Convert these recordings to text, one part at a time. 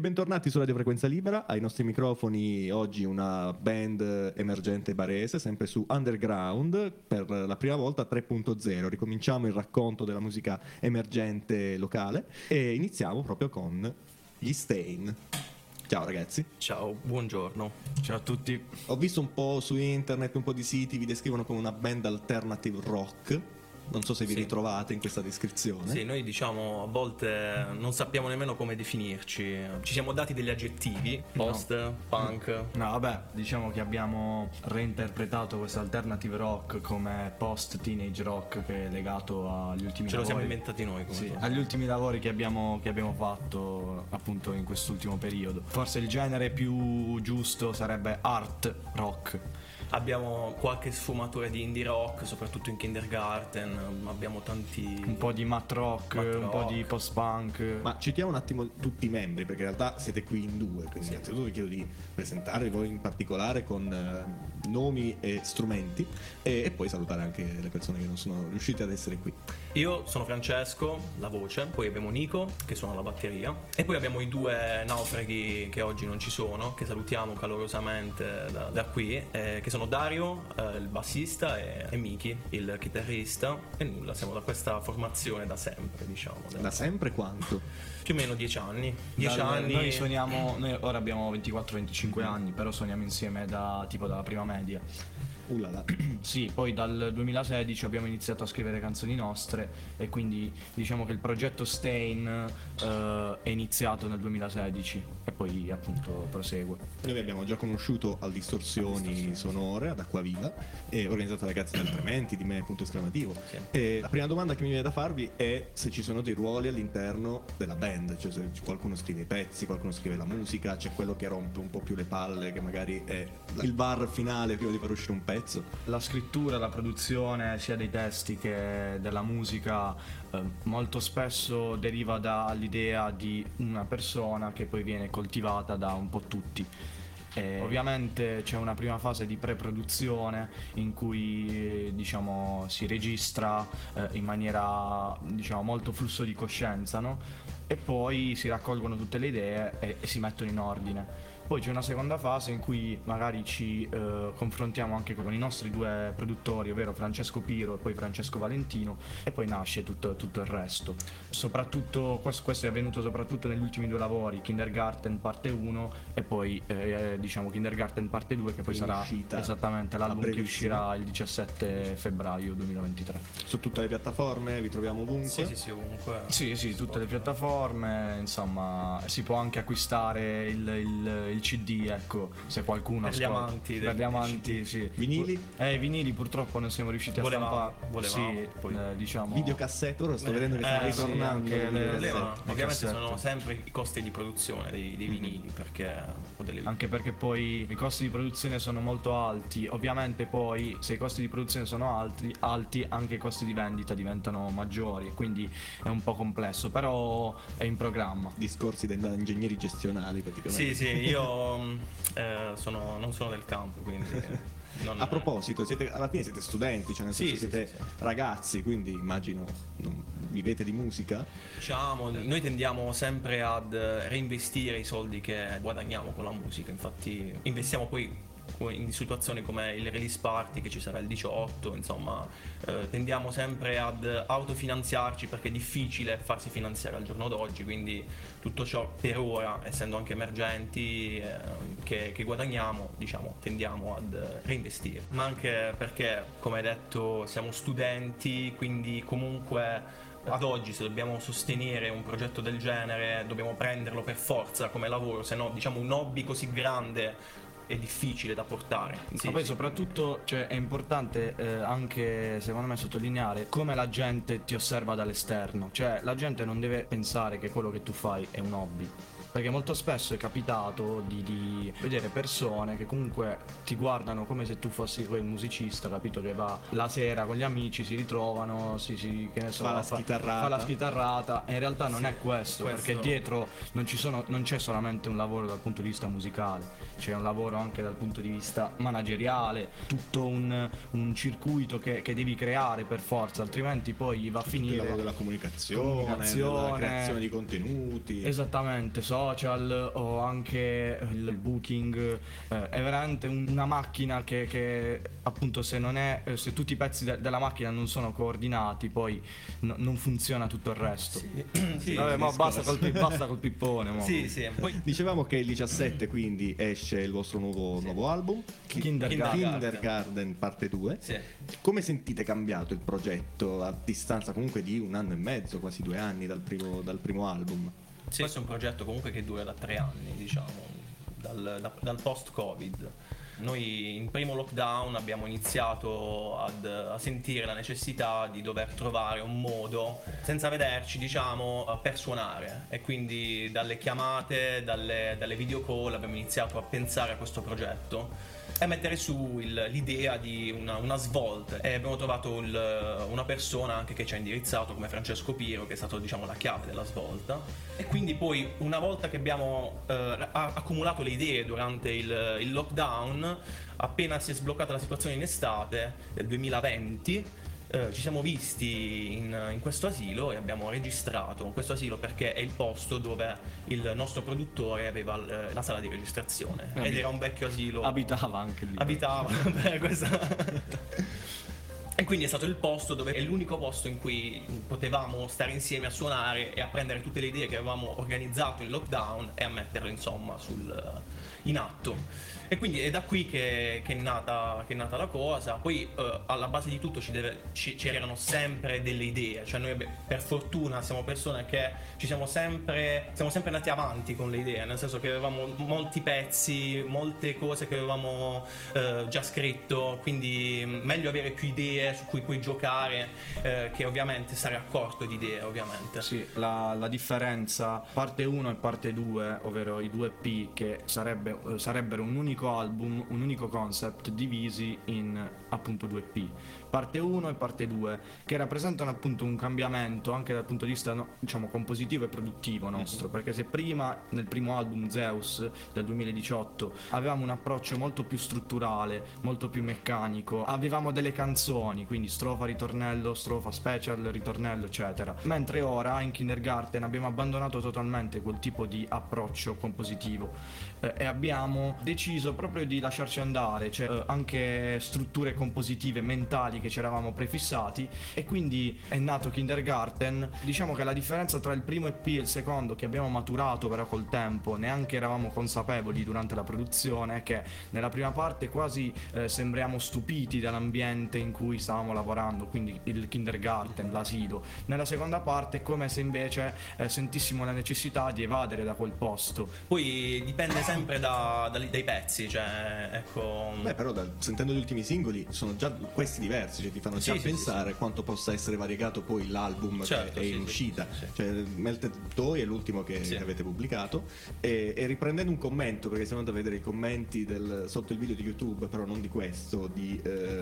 E bentornati su Radio Frequenza Libera, ai nostri microfoni oggi una band emergente barese, sempre su Underground, per la prima volta 3.0. Ricominciamo il racconto della musica emergente locale e iniziamo proprio con gli Stain. Ciao ragazzi. Ciao, buongiorno. Ciao a tutti. Ho visto un po' su internet, un po' di siti, vi descrivono come una band alternative rock. Non so se vi Sì. ritrovate in questa descrizione. Sì, noi diciamo a volte non sappiamo nemmeno come definirci. Ci siamo dati degli aggettivi, post, punk. No, vabbè, diciamo che abbiamo reinterpretato questo alternative rock come post teenage rock che è legato agli ultimi Ce lo lavori. siamo inventati noi come Sì, agli ultimi lavori che abbiamo, che abbiamo fatto appunto in quest'ultimo periodo. Forse il genere più giusto sarebbe art rock. Abbiamo qualche sfumatura di indie rock, soprattutto in kindergarten. Abbiamo tanti. Un po' di mat rock, Mat un po' rock. di post punk. Ma citiamo un attimo tutti i membri, perché in realtà siete qui in due, quindi innanzitutto vi chiedo di presentare voi in particolare con eh, nomi e strumenti e, e poi salutare anche le persone che non sono riuscite ad essere qui. Io sono Francesco, la voce, poi abbiamo Nico che suona la batteria e poi abbiamo i due naufraghi che oggi non ci sono, che salutiamo calorosamente da, da qui, eh, che sono Dario, eh, il bassista, e, e Miki, il chitarrista. E nulla, siamo da questa formazione da sempre, diciamo. da- Da sempre quanto? più o meno dieci anni. Dieci Dal- anni. Noi suoniamo, noi ora abbiamo 24-25 anni, però suoniamo insieme da tipo dalla prima media. Ullala. Sì, poi dal 2016 abbiamo iniziato a scrivere canzoni nostre e quindi diciamo che il progetto Stain eh, è iniziato nel 2016 e poi appunto prosegue. Noi vi abbiamo già conosciuto al Distorsioni Sonore ad Acquaviva, e organizzato dai ragazzi del Trementi, di me, punto esclamativo. Sì. E la prima domanda che mi viene da farvi è se ci sono dei ruoli all'interno della band, cioè se qualcuno scrive i pezzi, qualcuno scrive la musica, c'è quello che rompe un po' più le palle, che magari è il bar finale prima di far uscire un pezzo. La scrittura, la produzione sia dei testi che della musica eh, molto spesso deriva dall'idea di una persona che poi viene coltivata da un po' tutti. E ovviamente c'è una prima fase di pre-produzione in cui diciamo, si registra eh, in maniera diciamo, molto flusso di coscienza no? e poi si raccolgono tutte le idee e- e si mettono in ordine. Poi c'è una seconda fase in cui magari ci eh, confrontiamo anche con i nostri due produttori, ovvero Francesco Piro e poi Francesco Valentino, e poi nasce tutto, tutto il resto. Soprattutto, questo, questo è avvenuto soprattutto negli ultimi due lavori, Kindergarten parte 1 e poi eh, diciamo Kindergarten parte 2 che poi sarà uscita esattamente l'album che uscirà il 17 febbraio 2023. Su tutte le piattaforme vi troviamo ovunque. Sì, sì, sì, ovunque. Sì, sì, tutte le piattaforme, insomma, si può anche acquistare il, il- il CD, ecco, se qualcuno Per gli ascolta. amanti Per gli amanti, sì. Vinili? Eh, i vinili purtroppo non siamo riusciti a Volevamo, stampare. volevamo, sì, poi- eh, diciamo... Videocassette, ora sto vedendo che stanno Eh, sì, ritornando anche le le- Il le ovviamente cassette. sono sempre i costi di produzione dei, dei vinili perché o delle Anche perché poi i costi di produzione sono molto alti, ovviamente poi se i costi di produzione sono alti, alti anche i costi di vendita diventano maggiori, quindi è un po' complesso, però è in programma. Discorsi da ingegneri gestionali praticamente. Sì, sì, io mh, eh, sono- non sono del campo, quindi non- A proposito, siete, alla fine siete studenti, cioè nel senso sì, siete sì, sì. ragazzi, quindi immagino vivete di musica. Diciamo, noi tendiamo sempre ad eh, reinvestire i soldi che guadagniamo con la musica, infatti investiamo poi in situazioni come il release party che ci sarà il 18, insomma, eh, tendiamo sempre ad autofinanziarci perché è difficile farsi finanziare al giorno d'oggi, quindi tutto ciò per ora, essendo anche emergenti, eh, che, che guadagniamo, diciamo, tendiamo ad reinvestire. Ma anche perché, come detto, siamo studenti, quindi comunque ad oggi se dobbiamo sostenere un progetto del genere dobbiamo prenderlo per forza come lavoro, se no diciamo un hobby così grande è difficile da portare. Sì, Ma poi sì. soprattutto cioè, è importante eh, anche secondo me sottolineare come la gente ti osserva dall'esterno, cioè la gente non deve pensare che quello che tu fai è un hobby. Perché molto spesso è capitato di, di vedere persone che comunque ti guardano come se tu fossi quel musicista, capito? Che va la sera con gli amici, si ritrovano, si, si- che ne so, Fa la schitarrata. fa la schitarrata. E in realtà non Sì, è questo, questo- perché dietro non, ci sono- non c'è solamente un lavoro dal punto di vista musicale, c'è un lavoro anche dal punto di vista manageriale, tutto un, un circuito che, che devi creare per forza, altrimenti poi va a Il finire. lavoro della comunicazione, Comunicazione. della creazione di contenuti. Esattamente, social o anche il booking, eh, è veramente un- una macchina che, che, appunto se non è, eh, se tutti i pezzi de- della macchina non sono coordinati poi no- non funziona tutto il resto. Sì, Vabbè, ma basta col, basta col pippone. mo. sì, sì. Poi Dicevamo che il 17 quindi esce il vostro nuovo, nuovo album, Kindergarten. Kindergarten parte 2. sì. Come sentite cambiato il progetto a distanza comunque di un anno e mezzo, quasi due anni dal primo, dal primo album? Sì, Questo è un progetto comunque che dura da tre anni, diciamo, dal, da- dal post-Covid. Noi in primo lockdown abbiamo iniziato ad- a sentire la necessità di dover trovare un modo, senza vederci, diciamo, per suonare. E quindi dalle chiamate, dalle, dalle video call abbiamo iniziato a pensare a questo progetto e mettere su il- l'idea di una, una svolta. E abbiamo trovato il- una persona anche che ci ha indirizzato come Francesco Piro che è stato diciamo la chiave della svolta. E quindi poi una volta che abbiamo eh, accumulato le idee durante il, il lockdown appena si è sbloccata la situazione in estate del 2020 eh, ci siamo visti in, in questo asilo e abbiamo registrato questo asilo perché è il posto dove il nostro produttore aveva l- la sala di registrazione. Ed era un vecchio asilo. Abitava anche lì. abitava per questa e quindi è stato il posto dove è l'unico posto in cui potevamo stare insieme a suonare e a prendere tutte le idee che avevamo organizzato in lockdown e a metterle insomma sul, in atto e quindi è da qui che, che è, nata, che è nata la cosa. Poi eh, alla base di tutto ci deve- ci- c'erano sempre delle idee. Cioè noi per fortuna siamo persone che ci siamo sempre siamo sempre andati avanti con le idee. Nel senso che avevamo molti pezzi molte cose che avevamo eh, già scritto. Quindi meglio avere più idee su cui puoi giocare eh, che ovviamente stare a corto di idee ovviamente. Sì, la, la differenza parte 1 e parte 2, ovvero i due P che sarebbe- eh, sarebbero un unico album, un unico concept divisi in appunto due P. Parte 1 e parte 2 che rappresentano appunto un cambiamento anche dal punto di vista no, diciamo compositivo e produttivo nostro, perché se prima nel primo album Zeus del 2018 avevamo un approccio molto più strutturale, molto più meccanico, avevamo delle canzoni, quindi strofa, ritornello, strofa, special, ritornello, eccetera. Mentre ora in Kindergarten abbiamo abbandonato totalmente quel tipo di approccio compositivo. Eh, e abbiamo deciso proprio di lasciarci andare, cioè eh, anche strutture compositive mentali che ci eravamo prefissati e quindi è nato Kindergarten. Diciamo che la differenza tra il primo EP e il secondo che abbiamo maturato però col tempo, neanche eravamo consapevoli durante la produzione, è che nella prima parte quasi eh, sembriamo stupiti dall'ambiente in cui stavamo lavorando, quindi il Kindergarten, l'asilo. Nella seconda parte è come se invece eh, sentissimo la necessità di evadere da quel posto. poi dipende sempre da- dai- dai pezzi cioè ecco Beh, però dal- sentendo gli ultimi singoli sono già questi diversi, cioè ti fanno già Sì, sì, pensare quanto possa essere variegato poi l'album Certo, che è sì, in sì, uscita. sì. Cioè, Melted Toy è l'ultimo che, Sì. avete pubblicato. E, e riprendendo un commento, perché siamo andati a vedere i commenti del- sotto il video di YouTube, però non di questo, di eh,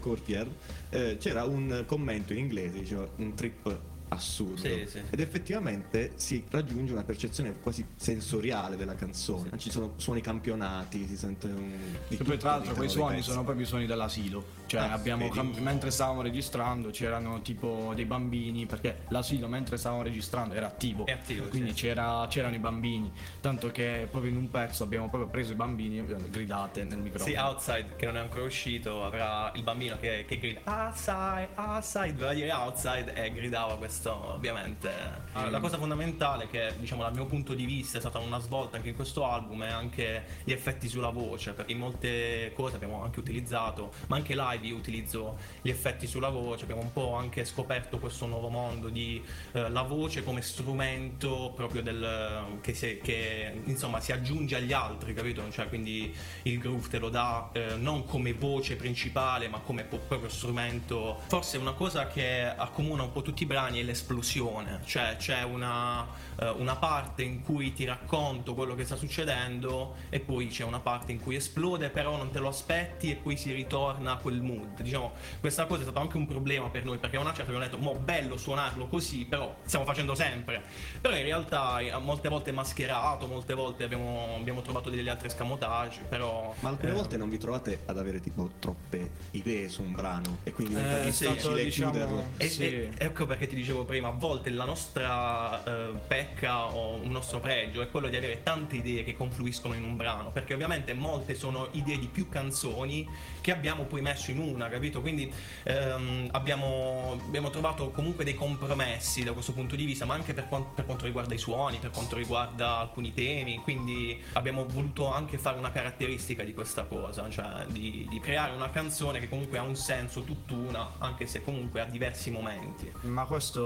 Courtyard, eh, c'era un commento in inglese, diceva un trip assurdo Sì, sì. ed effettivamente si raggiunge una percezione quasi sensoriale della canzone ci sono suoni campionati si sente un di poi tutto tra l'altro quei suoni pezzi. sono proprio i suoni dell'asilo. Cioè Ah, abbiamo vedi. cam- mentre stavamo registrando c'erano tipo dei bambini, perché l'asilo mentre stavamo registrando era attivo. È attivo, Quindi sì. c'era- c'erano i bambini. Tanto che proprio in un pezzo abbiamo proprio preso i bambini e gridate nel microfono. Sì, Outside, che non è ancora uscito, avrà il bambino che, che grida Outside, Outside, doveva dire Outside e gridava questo, ovviamente. Ah, La cosa fondamentale che, diciamo, dal mio punto di vista è stata una svolta anche in questo album è anche gli effetti sulla voce, perché in molte cose abbiamo anche utilizzato, ma anche live io utilizzo gli effetti sulla voce, abbiamo un po' anche scoperto questo nuovo mondo di eh, la voce come strumento proprio del che, si- che, insomma si aggiunge agli altri, capito? Cioè quindi il groove te lo dà eh, non come voce principale, ma come proprio strumento. Forse una cosa che accomuna un po' tutti i brani è l'esplosione, cioè c'è una, eh, una parte in cui ti racconto quello che sta succedendo e poi c'è una parte in cui esplode, però non te lo aspetti e poi si ritorna a quel mood. Diciamo, questa cosa è stato anche un problema per noi, perché a una certa abbiamo detto, mo bello suonarlo così, però stiamo facendo sempre. Però in realtà eh, molte volte è mascherato, molte volte abbiamo, abbiamo trovato degli altri scamotage, però... ma alcune eh, volte non vi trovate ad avere tipo troppe idee su un brano e quindi diventa Eh, è difficile stato, diciamo, chiuderlo E, Sì. e- ecco perché ti dicevo dicevo prima, a volte la nostra eh, pecca o un nostro pregio è quello di avere tante idee che confluiscono in un brano, perché ovviamente molte sono idee di più canzoni che abbiamo poi messo in una, capito? Quindi ehm, abbiamo, abbiamo, trovato comunque dei compromessi da questo punto di vista, ma anche per, quanto, per quanto riguarda i suoni, per quanto riguarda alcuni temi, quindi abbiamo voluto anche fare una caratteristica di questa cosa, cioè di, di creare una canzone che comunque ha un senso tutt'una, anche se comunque ha diversi momenti. Ma questo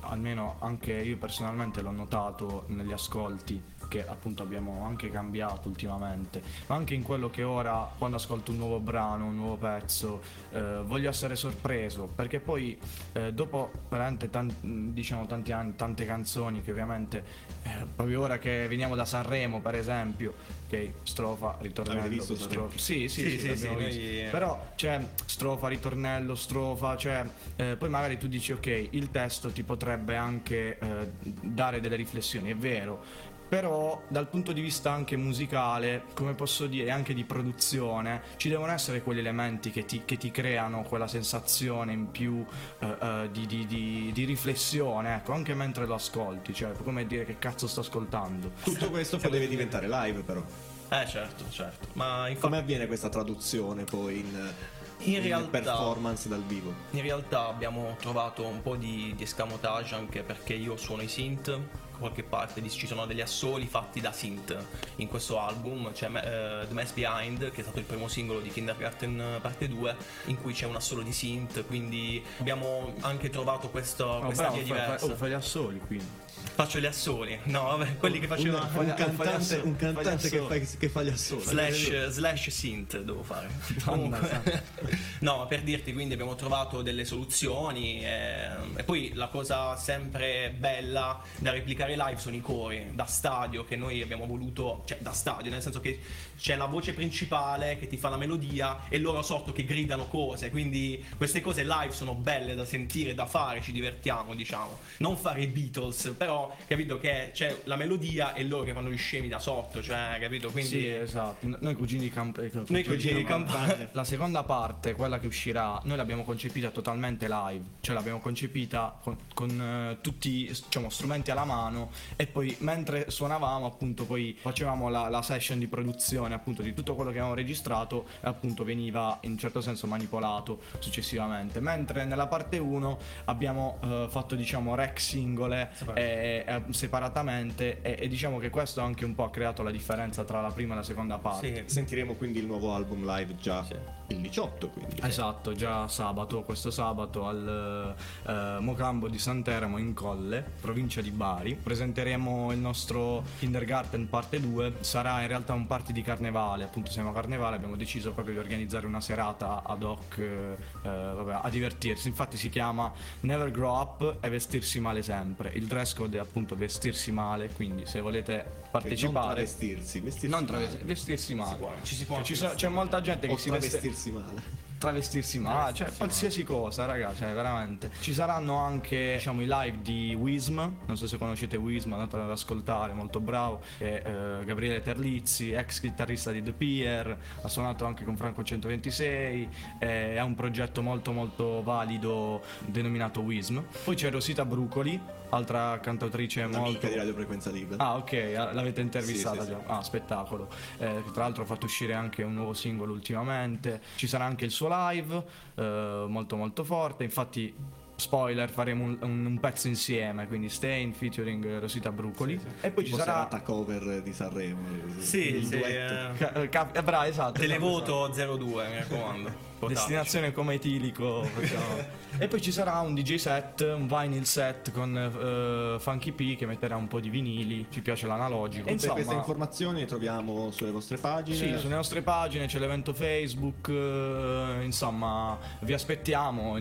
almeno anche io personalmente l'ho notato negli ascolti che appunto abbiamo anche cambiato ultimamente, ma anche in quello che ora quando ascolto un nuovo brano, un nuovo pezzo, eh, voglio essere sorpreso, perché poi eh, dopo veramente tanti, diciamo, tanti anni, tante canzoni che ovviamente eh, proprio ora che veniamo da Sanremo per esempio, ok, strofa, ritornello, visto strofa. Sì, sì, sì, sì, sì noi... però c'è strofa, ritornello, strofa, cioè eh, poi magari tu dici ok, il testo ti potrebbe anche eh, dare delle riflessioni, è vero, però dal punto di vista anche musicale, come posso dire, anche di produzione, ci devono essere quegli elementi che ti, che ti creano quella sensazione in più uh, uh, di, di, di, di, riflessione, ecco, anche mentre lo ascolti, cioè come dire che cazzo sto ascoltando. Tutto questo poi deve diventare live però. Eh certo, certo. Ma infatti... Come avviene questa traduzione poi in... In, in realtà, performance dal vivo. In realtà abbiamo trovato un po' di, di escamotage anche perché io suono i synth qualche parte ci sono degli assoli fatti da synth in questo album c'è uh, The Mess Behind che è stato il primo singolo di Kindergarten parte 2 in cui c'è un assolo di synth quindi abbiamo anche trovato questo, oh, questa bravo, via diversa fai, oh, fai gli assoli quindi Faccio gli assoli, no, vabbè, quelli che facevano. Un, un, cantante, un cantante che, fa, che, fa, gli assoli. Slash, slash synth devo fare. Comunque, no, per dirti, quindi abbiamo trovato delle soluzioni. E, e, poi la cosa sempre bella da replicare live sono i cori da stadio che noi abbiamo voluto, cioè da stadio, nel senso che c'è la voce principale che ti fa la melodia e loro sotto che gridano cose. Quindi queste cose live sono belle da sentire, da fare, ci divertiamo, diciamo. Non fare i Beatles, però capito che c'è la melodia e loro che fanno gli scemi da sotto, cioè, capito? Quindi... Sì, esatto. Noi cugini di campagna. Eh, noi cugini di campagna. La seconda parte, quella che uscirà, noi l'abbiamo concepita totalmente live, cioè l'abbiamo concepita con, con uh, tutti diciamo, strumenti alla mano e poi mentre suonavamo appunto poi facevamo la, la, session di produzione appunto di tutto quello che avevamo registrato e appunto veniva in un certo senso manipolato successivamente. Mentre nella parte 1 abbiamo uh, fatto diciamo rec singole e eh, separatamente e, e, diciamo che questo anche un po' ha creato la differenza tra la prima e la seconda parte. Sì. Sentiremo quindi il nuovo album live già sì. il 18 quindi. Esatto, già sabato, questo sabato al uh, Mocambo di Santeramo in Colle, provincia di Bari. Presenteremo il nostro Kindergarten parte 2, sarà in realtà un party di carnevale, appunto siamo a carnevale, abbiamo deciso proprio di organizzare una serata ad hoc uh, vabbè, a divertirsi, infatti si chiama Never Grow Up e vestirsi male sempre. Il dress code appunto vestirsi male, quindi se volete partecipare... Non travestirsi, vestirsi non travestirsi, male. Vestirsi male. Ci si può, ci so, c'è molta gente che si veste... vestirsi male travestirsi male, cioè qualsiasi cosa, ragazzi, cioè, veramente. Ci saranno anche, diciamo, i live di Wism, non so se conoscete Wism, andate ad ascoltare, molto bravo, è eh, Gabriele Terlizzi, ex chitarrista di The Pier, ha suonato anche con Franco 126, eh, è un progetto molto molto valido denominato Wism. Poi c'è Rosita Brucoli, altra cantautrice Un'amica molto... di Radio Frequenza Libera. Ah, ok, l'avete intervistata sì, sì, già. Sì. Ah, spettacolo. Eh, tra l'altro ha fatto uscire anche un nuovo singolo ultimamente. Ci sarà anche il suo live, eh, molto molto forte. Infatti spoiler faremo un, un, pezzo insieme quindi Stain featuring Rosita Brucoli sì, sì. e poi ci sarà la cover di Sanremo sì, sì eh, ca- ca- eh, bravo esatto televoto 02 mi raccomando Destinazione come etilico. e poi ci sarà un DJ set, un vinyl set con uh, Funky P che metterà un po' di vinili. Ci piace l'analogico. E insomma, queste informazioni le troviamo sulle vostre pagine. Sì, sulle nostre pagine c'è l'evento Facebook. Uh, insomma, vi aspettiamo.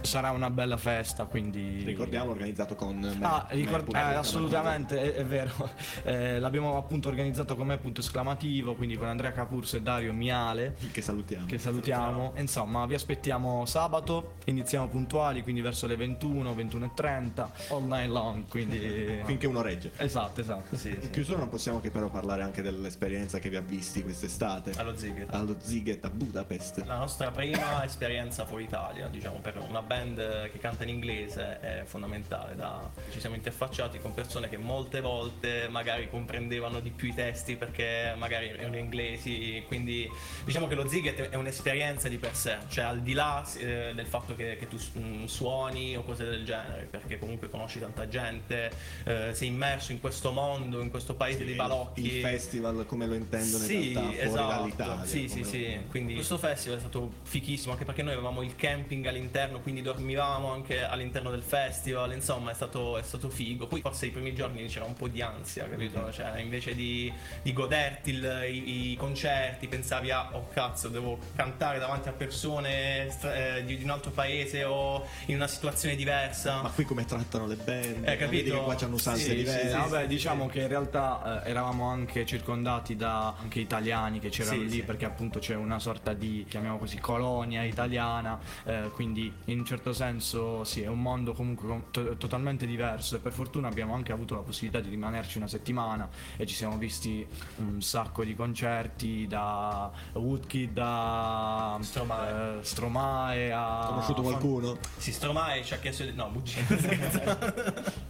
Sarà una bella festa. Quindi ricordiamo organizzato con. Ah, ricord- eh, assolutamente, è, è, vero. Eh, l'abbiamo appunto organizzato con me, punto esclamativo. Quindi con Andrea Capurso e Dario Miale. Che salutiamo. Che salutiamo aspettiamo, insomma, vi aspettiamo sabato, iniziamo puntuali, quindi verso le 21, 21.30, all night long, quindi... Finché uno regge. Esatto, esatto. Sì, In chiusura non possiamo che però parlare anche dell'esperienza che vi ha visti quest'estate. Allo Ziget. Allo Ziget a Budapest. La nostra prima esperienza fuori Italia, diciamo, per una band che canta in inglese è fondamentale. Da, ci siamo interfacciati con persone che molte volte magari comprendevano di più i testi perché magari erano inglesi, quindi diciamo che lo Ziget è un'esperienza di per sé, cioè al di là eh, del fatto che, che tu mm, suoni o cose del genere, perché comunque conosci tanta gente, eh, sei immerso in questo mondo, in questo paese Sì, dei balocchi. Il festival come lo intendono Sì, in realtà fuori esatto. dall'Italia. Sì, sì, lo- sì. Quindi questo festival è stato fichissimo anche perché noi avevamo il camping all'interno, quindi dormivamo anche all'interno del festival. Insomma, è stato, è stato figo. Poi forse i primi giorni c'era un po' di ansia, capito? Cioè, invece di, di goderti il- i, i concerti, pensavi a oh cazzo, devo cantare davanti a persone stra- eh, di, di un altro paese o in una situazione diversa. Ma qui come trattano le band? Eh, capito? Vedi qua c'hanno usanze Sì, sì, diverse. sì, Vabbè, diciamo che in realtà eh, eravamo anche circondati da anche italiani che c'erano Sì, lì sì. perché appunto c'è una sorta di, chiamiamo così, colonia italiana, eh, quindi in un certo senso sì, è un mondo comunque com- to- totalmente diverso e per fortuna abbiamo anche avuto la possibilità di rimanerci una settimana e ci siamo visti un sacco di concerti da Woodkid a Stromae. eh, Stromae a... Conosciuto qualcuno? Si Stromae ci ha chiesto di... No, bugia.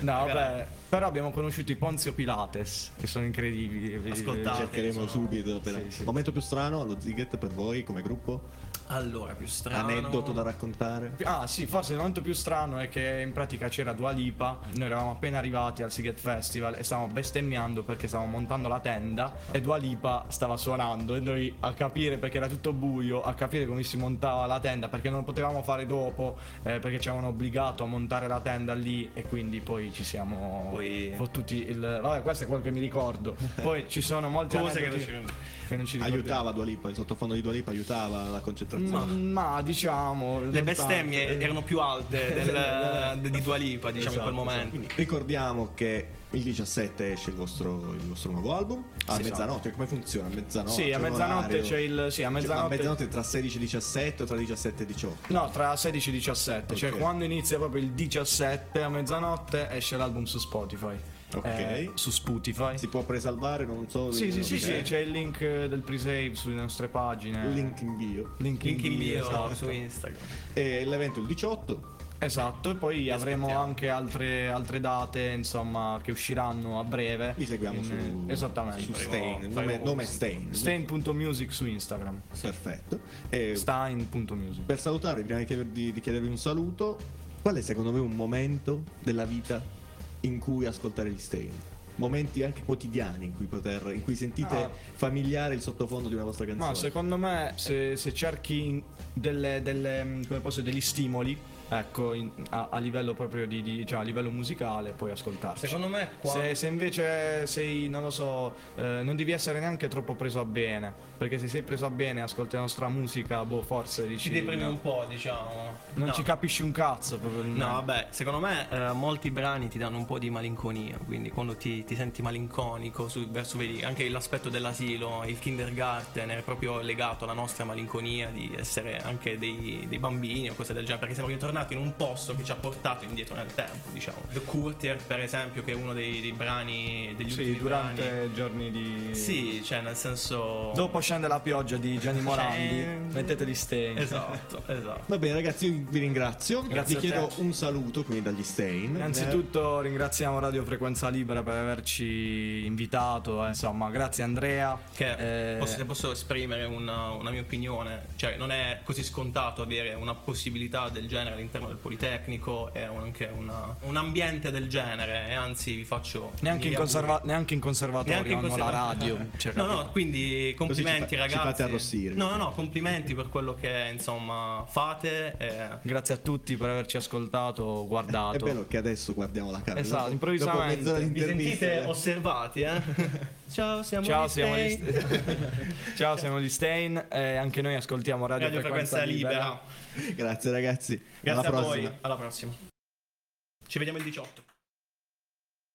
No, vabbè, però abbiamo conosciuto i Ponzio Pilates, che sono incredibili. Ascoltate. Cercheremo sono- subito. per- Sì, sì. Momento più strano allo Ziget per voi come gruppo? Allora, più strano... Aneddoto da raccontare? Ah sì, forse il momento più strano è che in pratica c'era Dua Lipa, noi eravamo appena arrivati al Siget Festival e stavamo bestemmiando perché stavamo montando la tenda e Dua Lipa stava suonando e noi a capire perché era tutto buio, a capire come si montava la tenda perché non lo potevamo fare dopo eh, perché ci avevano obbligato a montare la tenda lì e quindi poi ci siamo Poi- fottuti il... Vabbè questo è quello che mi ricordo. Poi ci sono molte Cose che non ci- che non ci ricordiamo. Aiutava Dua Lipa, il sottofondo di Dua Lipa aiutava la concentrazione. Ma, ma diciamo Le bestemmie lontano. erano più alte del, di Dua Lipa, diciamo, in quel Esatto, momento. Quindi ricordiamo che il 17 esce il vostro, il vostro nuovo album. A Sì, mezzanotte, come funziona? A mezzanotte? Sì, a mezzanotte c'è il. Sì, a Cioè, mezzanotte. a mezzanotte tra 16 e 17 o tra 17 e 18? No, tra 16 e 17. Cioè, Ok. quando inizia proprio il 17 a mezzanotte esce l'album su Spotify. Ok. Eh, su Spotify. Si può presalvare, non so. Sì, sì, sì, sì, c'è il link eh, del pre-save sulle nostre pagine. Link in bio. Link Link in bio esatto. su Instagram. E l'evento il 18. Esatto, e poi avremo aspettiamo. anche altre, altre date, insomma, che usciranno a breve. Vi seguiamo In- su, Esattamente. su Faremo- Stain. Nome, nome è Stain. Stain.music su Instagram. Perfetto. E Stein.music. per salutare, prima di chiedervi un saluto, qual è secondo me un momento della vita in cui ascoltare gli Stain? Momenti anche quotidiani in cui, poter, in cui sentite Ah. familiare il sottofondo di una vostra canzone. Ma secondo me se, se cerchi delle, delle, mm, come posso degli stimoli, ecco, in- a, a livello proprio di, di- cioè, a livello musicale, puoi ascoltarci. Secondo me qua... Se, se invece sei, non lo so, eh, non devi essere neanche troppo preso a bene, perché se sei preso a bene ascolti la nostra musica, boh, forse dici... ci deprimi no, un po', diciamo. Non No. ci capisci un cazzo, probabilmente. No, vabbè, secondo me eh, molti brani ti danno un po' di malinconia, quindi quando ti, ti senti malinconico su- verso vedi, anche l'aspetto dell'asilo, il kindergarten è proprio legato alla nostra malinconia di essere anche dei, dei bambini o cose del genere, perché siamo ritornati in un posto che ci ha portato indietro nel tempo, diciamo. The Courtier, per esempio, che è uno dei, dei brani degli Sì, ultimi durante brani. i giorni di... Sì, cioè nel senso... Dopo scende la pioggia di Gianni Morandi, mettete gli stain. Esatto, esatto. Va bene ragazzi, io vi ringrazio. Grazie vi chiedo un saluto quindi dagli Stain. Innanzitutto ringraziamo Radio Frequenza Libera per averci invitato, eh. insomma grazie Andrea. Che Eh, posso, se posso esprimere una, una mia opinione, cioè non è così scontato avere una possibilità del genere all'interno del Politecnico e anche una- un ambiente del genere e anzi vi faccio... Neanche in, conserva- neanche in conservatorio Neanche in hanno la conservatorio. radio. cioè, no, no, quindi complimenti Ci fa- ci ragazzi. fate arrossire. No, no, no, complimenti per quello che insomma fate. e- Grazie a tutti per averci ascoltato, È guardato. bello che adesso guardiamo la camera. Esatto, improvvisamente. Vi sentite eh. osservati, eh? Ciao, siamo Ciao, gli siamo gli, Stay. Ciao, siamo gli Stain e anche noi ascoltiamo Radio, Radio Frequenza Libera. Grazie ragazzi. Grazie Alla a prossima. voi, alla prossima. Ci vediamo il 18.